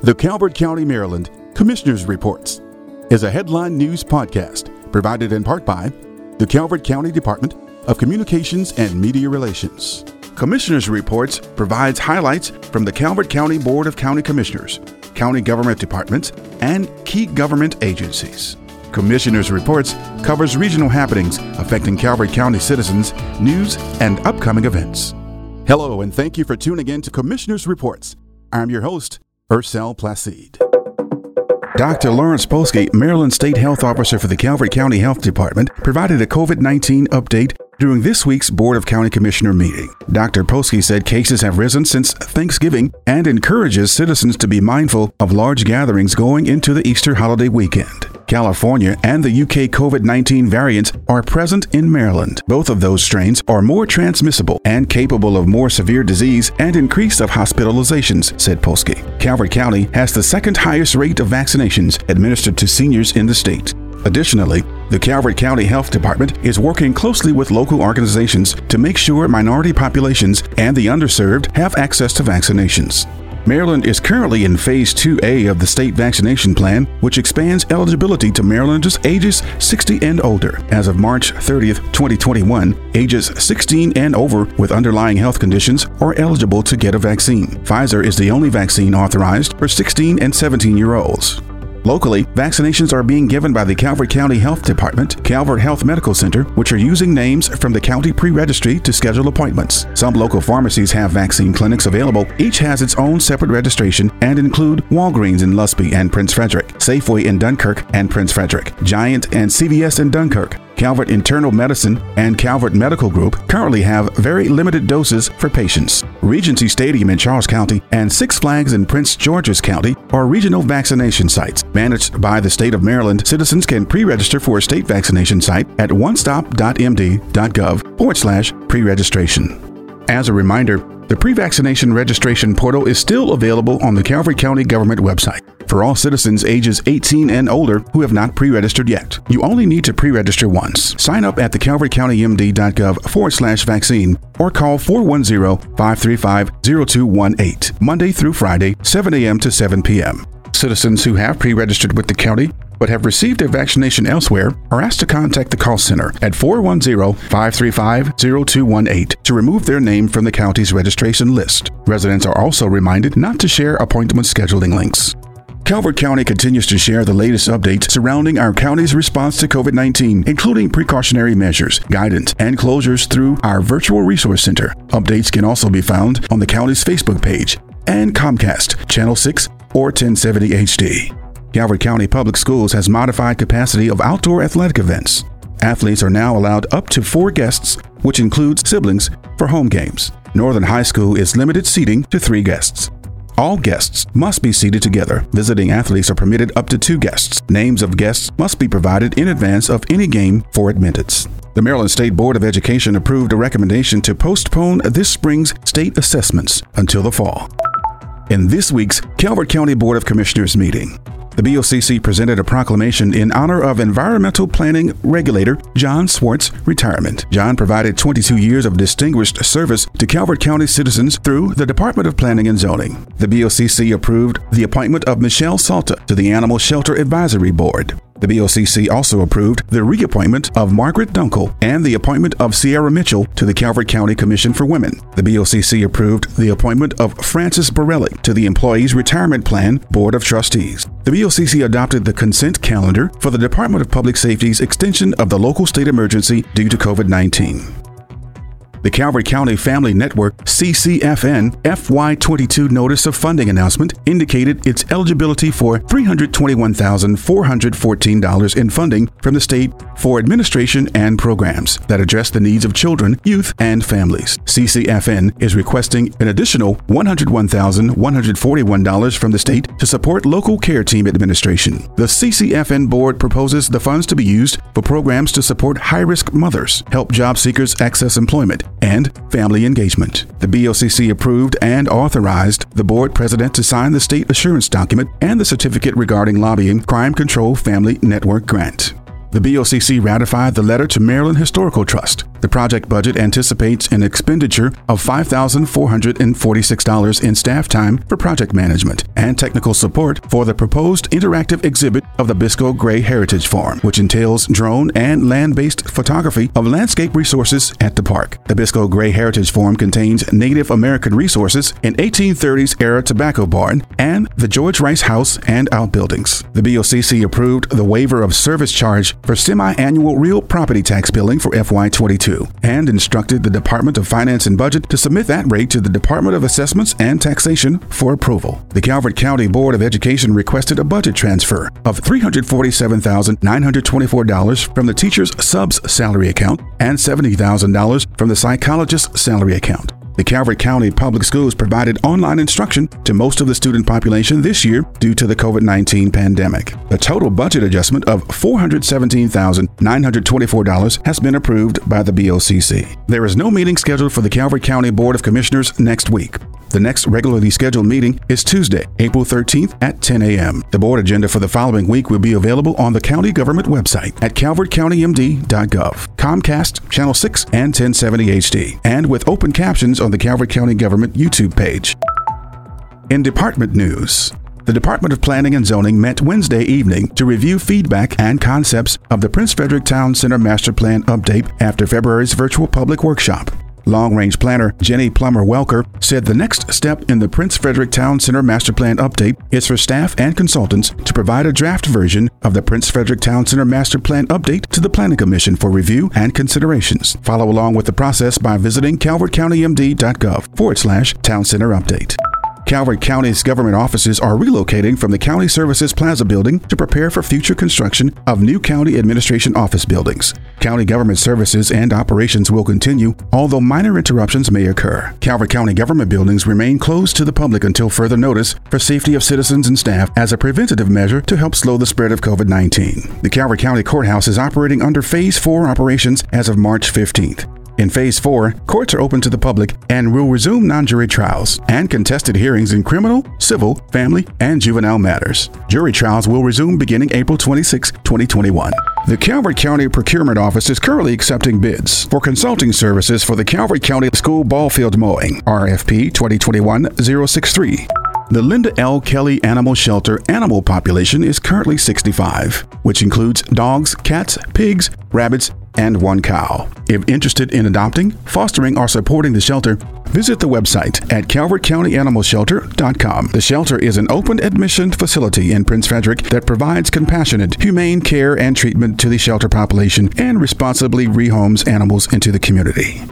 The Calvert County, Maryland Commissioner's Reports is a headline news podcast provided in part by the Calvert County Department of Communications and Media Relations. Commissioner's Reports provides highlights from the Calvert County Board of County Commissioners, county government departments, and key government agencies. Commissioner's Reports covers regional happenings affecting Calvert County citizens, news, and upcoming events. Hello, and thank you for tuning in to Commissioner's Reports. I'm your host, Ursel Placide. Dr. Laurence Polsky, Maryland State Health Officer for the Calvert County Health Department, provided a COVID 19 update during this week's Board of County Commissioner meeting. Dr. Polsky said cases have risen since Thanksgiving and encourages citizens to be mindful of large gatherings going into the Easter holiday weekend. California, and the UK COVID 19 variants are present in Maryland. Both of those strains are more transmissible and capable of more severe disease and increase of hospitalizations, said Polsky. Calvert County has the second highest rate of vaccinations administered to seniors in the state. Additionally, the Calvert County Health Department is working closely with local organizations to make sure minority populations and the underserved have access to vaccinations. Maryland is currently in Phase 2A of the state vaccination plan, which expands eligibility to Marylanders ages 60 and older. As of March 30, 2021, ages 16 and over with underlying health conditions are eligible to get a vaccine. Pfizer is the only vaccine authorized for 16 and 17 year olds. Locally, vaccinations are being given by the Calvert County Health Department, Calvert Health Medical Center, which are using names from the county pre-registry to schedule appointments. Some local pharmacies have vaccine clinics available. Each has its own separate registration and include Walgreens in Lusby and Prince Frederick, Safeway in Dunkirk and Prince Frederick, Giant and CVS in Dunkirk, Calvert Internal Medicine, and Calvert Medical Group currently have very limited doses for patients. Regency Stadium in Charles County and Six Flags in Prince George's County are regional vaccination sites. Managed by the state of Maryland, citizens can pre-register for a state vaccination site at onestop.md.gov forward slash pre-registration. As a reminder, the pre-vaccination registration portal is still available on the Calvert County government website for all citizens ages 18 and older who have not pre-registered yet. You only need to pre-register once. Sign up at the calvertcountymd.gov forward slash vaccine or call 410-535-0218, Monday through Friday, 7 a.m. to 7 p.m. Citizens who have pre-registered with the county but have received their vaccination elsewhere are asked to contact the call center at 410-535-0218 to remove their name from the county's registration list. Residents are also reminded not to share appointment scheduling links. Calvert County continues to share the latest updates surrounding our county's response to COVID 19, including precautionary measures, guidance, and closures through our virtual resource center. Updates can also be found on the county's Facebook page and Comcast, Channel 6 or 1070 HD. Calvert County Public Schools has modified capacity of outdoor athletic events. Athletes are now allowed up to four guests, which includes siblings, for home games. Northern High School is limited seating to three guests. All guests must be seated together. Visiting athletes are permitted up to two guests. Names of guests must be provided in advance of any game for admittance. The Maryland State Board of Education approved a recommendation to postpone this spring's state assessments until the fall. In this week's Calvert County Board of Commissioners meeting, the BOCC presented a proclamation in honor of environmental planning regulator John Swartz retirement. John provided 22 years of distinguished service to Calvert County citizens through the Department of Planning and Zoning. The BOCC approved the appointment of Michelle Salta to the Animal Shelter Advisory Board. The BOCC also approved the reappointment of Margaret Dunkel and the appointment of Sierra Mitchell to the Calvert County Commission for Women. The BOCC approved the appointment of Francis Borelli to the Employees Retirement Plan Board of Trustees. The BOCC adopted the consent calendar for the Department of Public Safety's extension of the local state emergency due to COVID 19. The Calvert County Family Network CCFN FY22 notice of funding announcement indicated its eligibility for $321,414 in funding from the state for administration and programs that address the needs of children, youth, and families. CCFN is requesting an additional $101,141 from the state to support local care team administration. The CCFN board proposes the funds to be used for programs to support high risk mothers, help job seekers access employment, and family engagement. The BOCC approved and authorized the board president to sign the state assurance document and the certificate regarding lobbying Crime Control Family Network grant. The BOCC ratified the letter to Maryland Historical Trust The project budget anticipates an expenditure of $5,446 in staff time for project management and technical support for the proposed interactive exhibit of the Biscoe Gray Heritage Farm, which entails drone and land based photography of landscape resources at the park. The Biscoe Gray Heritage Farm contains Native American resources, an 1830s era tobacco barn, and the George Rice House and outbuildings. The BOCC approved the waiver of service charge for semi annual real property tax billing for FY22 and instructed the Department of Finance and Budget to submit that rate to the Department of Assessments and Taxation for approval. The Calvert County Board of Education requested a budget transfer of $347,924 from the teacher's subs salary account and $70,000 from the psychologist's salary account. The Calvert County Public Schools provided online instruction to most of the student population this year due to the COVID 19 pandemic. A total budget adjustment of $417,924 has been approved by the BOCC. There is no meeting scheduled for the Calvert County Board of Commissioners next week. The next regularly scheduled meeting is Tuesday, April 13th at 10 a.m. The board agenda for the following week will be available on the county government website at calvertcountymd.gov, Comcast, Channel 6, and 1070 HD, and with open captions on the Calvert County Government YouTube page. In department news, the Department of Planning and Zoning met Wednesday evening to review feedback and concepts of the Prince Frederick Town Center Master Plan update after February's virtual public workshop. Long range planner Jenny Plummer Welker said the next step in the Prince Frederick Town Center Master Plan update is for staff and consultants to provide a draft version of the Prince Frederick Town Center Master Plan update to the Planning Commission for review and considerations. Follow along with the process by visiting calvertcountymd.gov forward slash town center update. Calvert County's government offices are relocating from the County Services Plaza building to prepare for future construction of new county administration office buildings. County government services and operations will continue, although minor interruptions may occur. Calvert County government buildings remain closed to the public until further notice for safety of citizens and staff as a preventative measure to help slow the spread of COVID 19. The Calvert County Courthouse is operating under Phase 4 operations as of March 15th. In Phase 4, courts are open to the public and will resume non jury trials and contested hearings in criminal, civil, family, and juvenile matters. Jury trials will resume beginning April 26, 2021. The Calvert County Procurement Office is currently accepting bids for consulting services for the Calvert County School Ball Field Mowing, RFP 2021 063. The Linda L. Kelly Animal Shelter animal population is currently 65, which includes dogs, cats, pigs, rabbits, and one cow. If interested in adopting, fostering, or supporting the shelter, visit the website at calvertcountyanimalshelter.com. The shelter is an open admission facility in Prince Frederick that provides compassionate, humane care and treatment to the shelter population and responsibly rehomes animals into the community.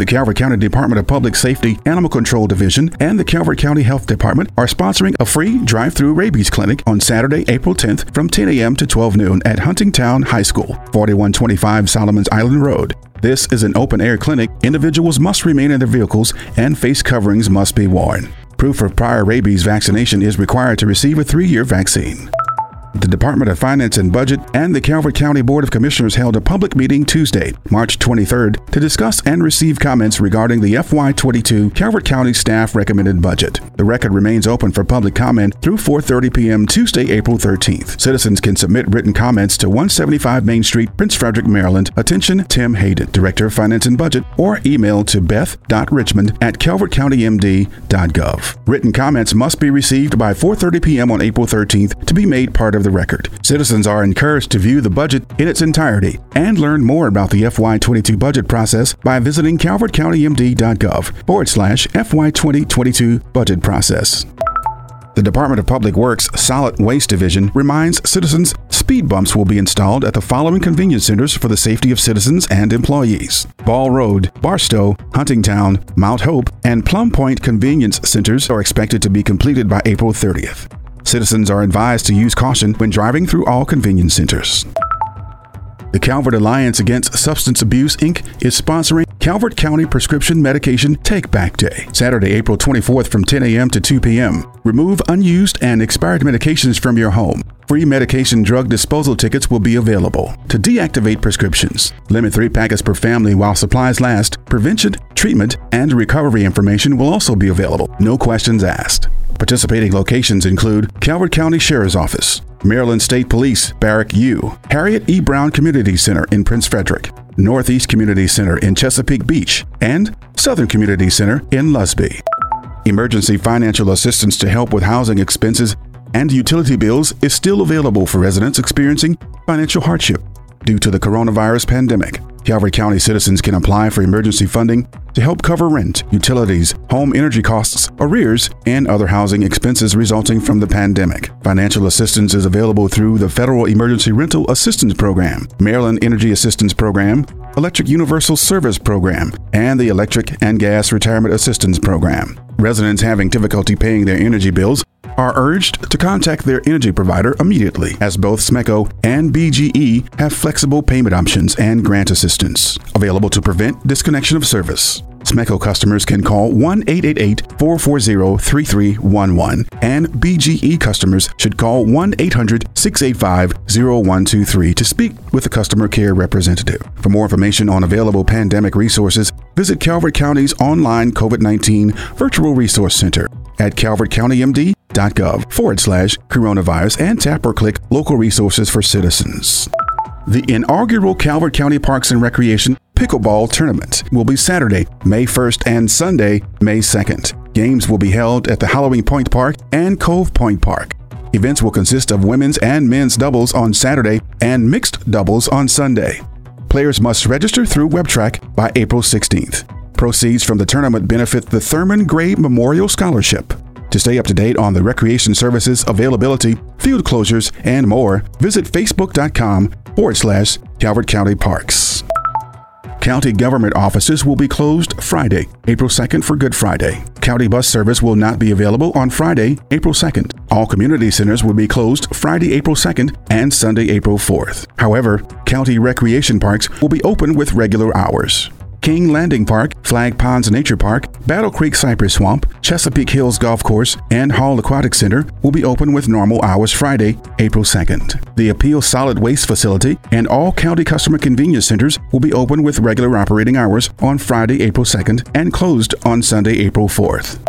The Calvert County Department of Public Safety Animal Control Division and the Calvert County Health Department are sponsoring a free drive-through rabies clinic on Saturday, April 10th from 10 a.m. to 12 noon at Huntingtown High School, 4125 Solomons Island Road. This is an open-air clinic. Individuals must remain in their vehicles and face coverings must be worn. Proof of prior rabies vaccination is required to receive a three-year vaccine. The Department of Finance and Budget and the Calvert County Board of Commissioners held a public meeting Tuesday, March 23rd, to discuss and receive comments regarding the FY22 Calvert County staff recommended budget. The record remains open for public comment through 4:30 p.m. Tuesday, April 13th. Citizens can submit written comments to 175 Main Street, Prince Frederick, Maryland. Attention, Tim Hayden, Director of Finance and Budget, or email to beth.richmond at calvertcountymd.gov. Written comments must be received by 4:30 p.m. on April 13th to be made part of of the record. Citizens are encouraged to view the budget in its entirety and learn more about the FY22 budget process by visiting calvertcountymd.gov forward slash FY2022 budget process. The Department of Public Works Solid Waste Division reminds citizens speed bumps will be installed at the following convenience centers for the safety of citizens and employees. Ball Road, Barstow, Huntingtown, Mount Hope, and Plum Point convenience centers are expected to be completed by April 30th. Citizens are advised to use caution when driving through all convenience centers. The Calvert Alliance Against Substance Abuse, Inc. is sponsoring Calvert County Prescription Medication Take Back Day, Saturday, April 24th from 10 a.m. to 2 p.m. Remove unused and expired medications from your home. Free medication drug disposal tickets will be available. To deactivate prescriptions, limit three packets per family while supplies last. Prevention, treatment, and recovery information will also be available. No questions asked. Participating locations include Calvert County Sheriff's Office, Maryland State Police, Barrack U, Harriet E. Brown Community Center in Prince Frederick, Northeast Community Center in Chesapeake Beach, and Southern Community Center in Lusby. Emergency financial assistance to help with housing expenses and utility bills is still available for residents experiencing financial hardship due to the coronavirus pandemic. Calvert County citizens can apply for emergency funding to help cover rent, utilities, home energy costs, arrears, and other housing expenses resulting from the pandemic. Financial assistance is available through the Federal Emergency Rental Assistance Program, Maryland Energy Assistance Program, Electric Universal Service Program, and the Electric and Gas Retirement Assistance Program. Residents having difficulty paying their energy bills are urged to contact their energy provider immediately, as both SMECO and BGE have flexible payment options and grant assistance available to prevent disconnection of service. SMECO customers can call 1 888 440 3311, and BGE customers should call 1 800 685 0123 to speak with a customer care representative. For more information on available pandemic resources, visit Calvert County's online COVID 19 Virtual Resource Center at calvertcountymd.gov forward slash coronavirus and tap or click local resources for citizens. The inaugural Calvert County Parks and Recreation Pickleball Tournament will be Saturday, May 1st and Sunday, May 2nd. Games will be held at the Hallowing Point Park and Cove Point Park. Events will consist of women's and men's doubles on Saturday and mixed doubles on Sunday. Players must register through WebTrac by April 16th. Proceeds from the tournament benefit the Thurman Gray Memorial Scholarship. To stay up to date on the recreation services availability, field closures, and more, visit facebook.com forward slash Calvert County Parks. County government offices will be closed Friday, April 2nd for Good Friday. County bus service will not be available on Friday, April 2nd. All community centers will be closed Friday, April 2nd and Sunday, April 4th. However, county recreation parks will be open with regular hours. King Landing Park, Flag Ponds Nature Park, Battle Creek Cypress Swamp, Chesapeake Hills Golf Course, and Hall Aquatic Center will be open with normal hours Friday, April 2nd. The Appeal Solid Waste Facility and all county customer convenience centers will be open with regular operating hours on Friday, April 2nd, and closed on Sunday, April 4th.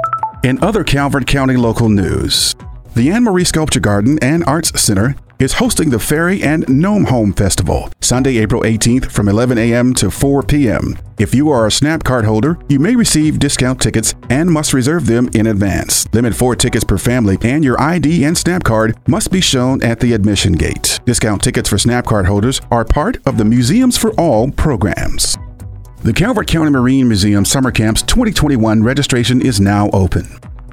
In other Calvert County local news, the Annmarie Sculpture Garden and Arts Center is hosting the Fairy and Gnome Home Festival Sunday, April 18th from 11 a.m. to 4 p.m. If you are a SNAP card holder, you may receive discount tickets and must reserve them in advance. Limit four tickets per family, and your ID and SNAP card must be shown at the admission gate. Discount tickets for SNAP card holders are part of the Museums for All programs. The Calvert County Marine Museum Summer Camps 2021 registration is now open.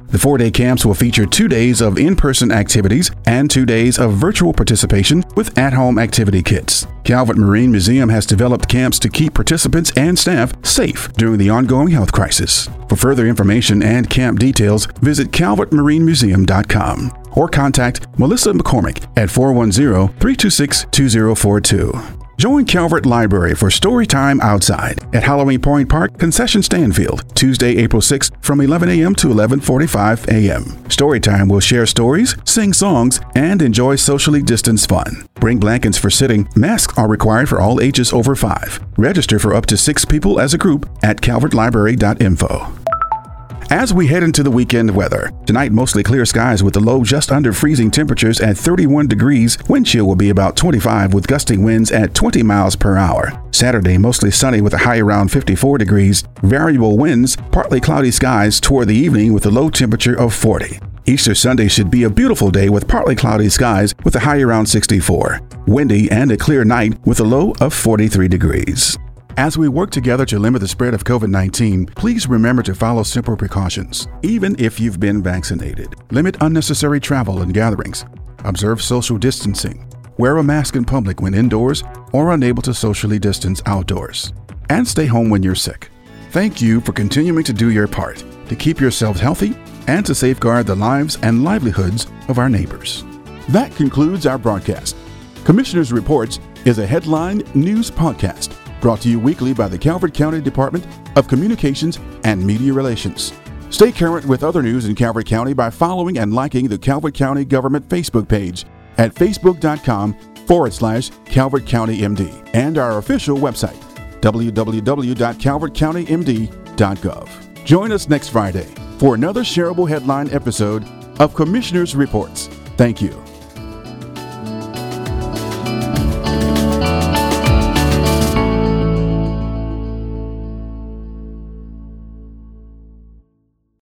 The four day camps will feature two days of in person activities and two days of virtual participation with at home activity kits. Calvert Marine Museum has developed camps to keep participants and staff safe during the ongoing health crisis. For further information and camp details, visit calvertmarinemuseum.com or contact Melissa McCormick at 410 326 2042. Join Calvert Library for Storytime Outside at Hallowing Point Park Concession Stanfield, Tuesday, April 6th from 11 a.m. to 11:45 a.m. Storytime will share stories, sing songs, and enjoy socially distanced fun. Bring blankets for sitting. Masks are required for all ages over 5. Register for up to 6 people as a group at calvertlibrary.info. As we head into the weekend weather, tonight mostly clear skies with the low just under freezing temperatures at 31 degrees. Wind chill will be about 25 with gusting winds at 20 miles per hour. Saturday mostly sunny with a high around 54 degrees. Variable winds, partly cloudy skies toward the evening with a low temperature of 40. Easter Sunday should be a beautiful day with partly cloudy skies with a high around 64. Windy and a clear night with a low of 43 degrees. As we work together to limit the spread of COVID 19, please remember to follow simple precautions, even if you've been vaccinated. Limit unnecessary travel and gatherings. Observe social distancing. Wear a mask in public when indoors or unable to socially distance outdoors. And stay home when you're sick. Thank you for continuing to do your part to keep yourselves healthy and to safeguard the lives and livelihoods of our neighbors. That concludes our broadcast. Commissioner's Reports is a headline news podcast brought to you weekly by the Calvert County Department of Communications and Media Relations. Stay current with other news in Calvert County by following and liking the Calvert County Government Facebook page at facebook.com forward slash Calvert County MD and our official website, www.calvertcountymd.gov. Join us next Friday for another shareable headline episode of Commissioner's Reports. Thank you.